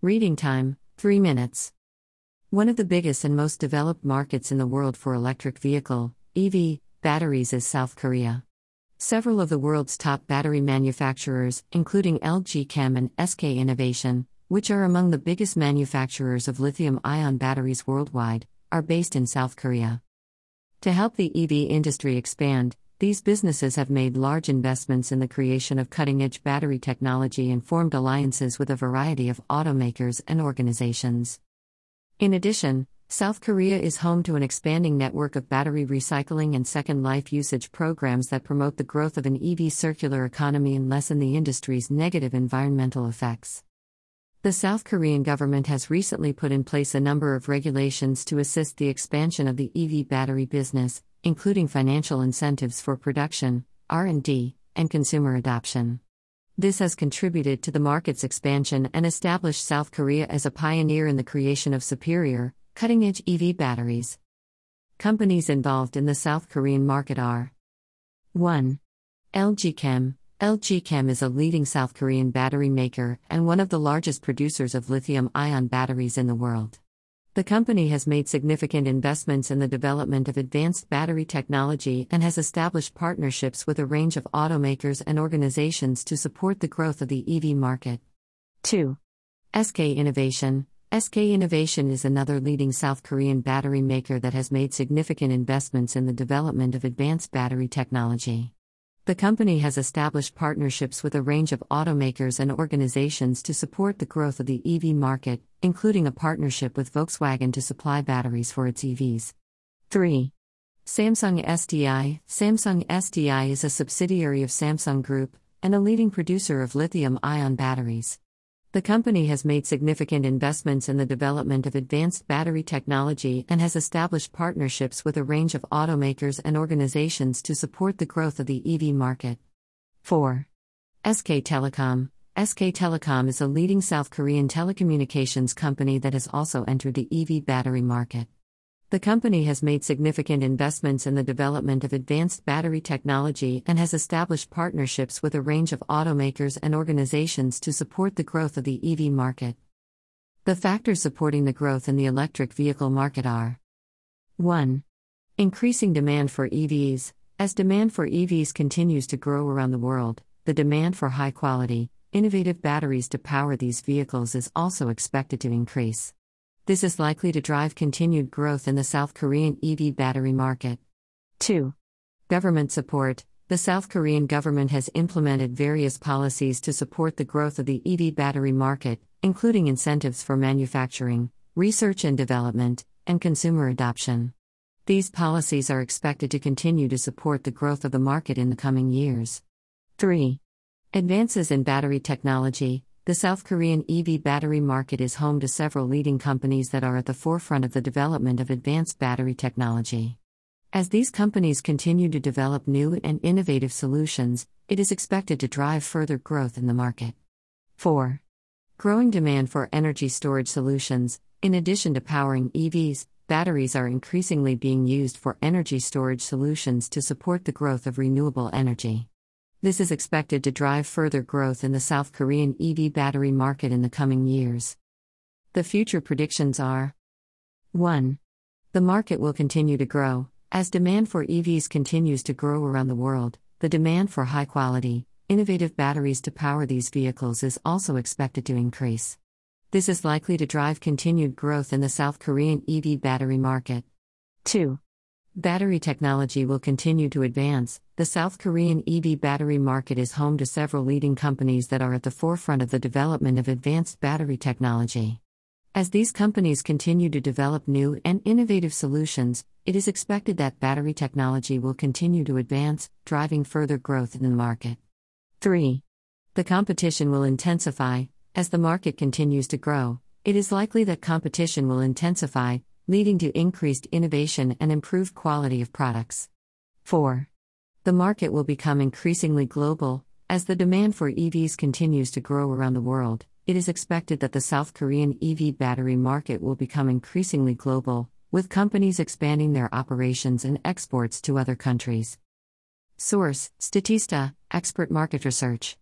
Reading time 3 minutes. One of the biggest and most developed markets in the world for electric vehicle EV batteries is South Korea. Several of the world's top battery manufacturers, including LG Chem and SK Innovation, which are among the biggest manufacturers of lithium ion batteries worldwide, are based in South Korea. To help the EV industry expand, these businesses have made large investments in the creation of cutting edge battery technology and formed alliances with a variety of automakers and organizations. In addition, South Korea is home to an expanding network of battery recycling and second life usage programs that promote the growth of an EV circular economy and lessen the industry's negative environmental effects. The South Korean government has recently put in place a number of regulations to assist the expansion of the EV battery business, including financial incentives for production, R&D, and consumer adoption. This has contributed to the market's expansion and established South Korea as a pioneer in the creation of superior, cutting-edge EV batteries. Companies involved in the South Korean market are 1. LG Chem LG Chem is a leading South Korean battery maker and one of the largest producers of lithium ion batteries in the world. The company has made significant investments in the development of advanced battery technology and has established partnerships with a range of automakers and organizations to support the growth of the EV market. 2. SK Innovation SK Innovation is another leading South Korean battery maker that has made significant investments in the development of advanced battery technology. The company has established partnerships with a range of automakers and organizations to support the growth of the EV market, including a partnership with Volkswagen to supply batteries for its EVs. 3. Samsung SDI Samsung SDI is a subsidiary of Samsung Group and a leading producer of lithium ion batteries. The company has made significant investments in the development of advanced battery technology and has established partnerships with a range of automakers and organizations to support the growth of the EV market. 4. SK Telecom SK Telecom is a leading South Korean telecommunications company that has also entered the EV battery market. The company has made significant investments in the development of advanced battery technology and has established partnerships with a range of automakers and organizations to support the growth of the EV market. The factors supporting the growth in the electric vehicle market are 1. Increasing demand for EVs. As demand for EVs continues to grow around the world, the demand for high quality, innovative batteries to power these vehicles is also expected to increase. This is likely to drive continued growth in the South Korean EV battery market. 2. Government support. The South Korean government has implemented various policies to support the growth of the EV battery market, including incentives for manufacturing, research and development, and consumer adoption. These policies are expected to continue to support the growth of the market in the coming years. 3. Advances in battery technology. The South Korean EV battery market is home to several leading companies that are at the forefront of the development of advanced battery technology. As these companies continue to develop new and innovative solutions, it is expected to drive further growth in the market. 4. Growing demand for energy storage solutions. In addition to powering EVs, batteries are increasingly being used for energy storage solutions to support the growth of renewable energy. This is expected to drive further growth in the South Korean EV battery market in the coming years. The future predictions are 1. The market will continue to grow. As demand for EVs continues to grow around the world, the demand for high quality, innovative batteries to power these vehicles is also expected to increase. This is likely to drive continued growth in the South Korean EV battery market. 2. Battery technology will continue to advance. The South Korean EV battery market is home to several leading companies that are at the forefront of the development of advanced battery technology. As these companies continue to develop new and innovative solutions, it is expected that battery technology will continue to advance, driving further growth in the market. 3. The competition will intensify. As the market continues to grow, it is likely that competition will intensify, leading to increased innovation and improved quality of products. 4. The market will become increasingly global. As the demand for EVs continues to grow around the world, it is expected that the South Korean EV battery market will become increasingly global, with companies expanding their operations and exports to other countries. Source Statista, Expert Market Research.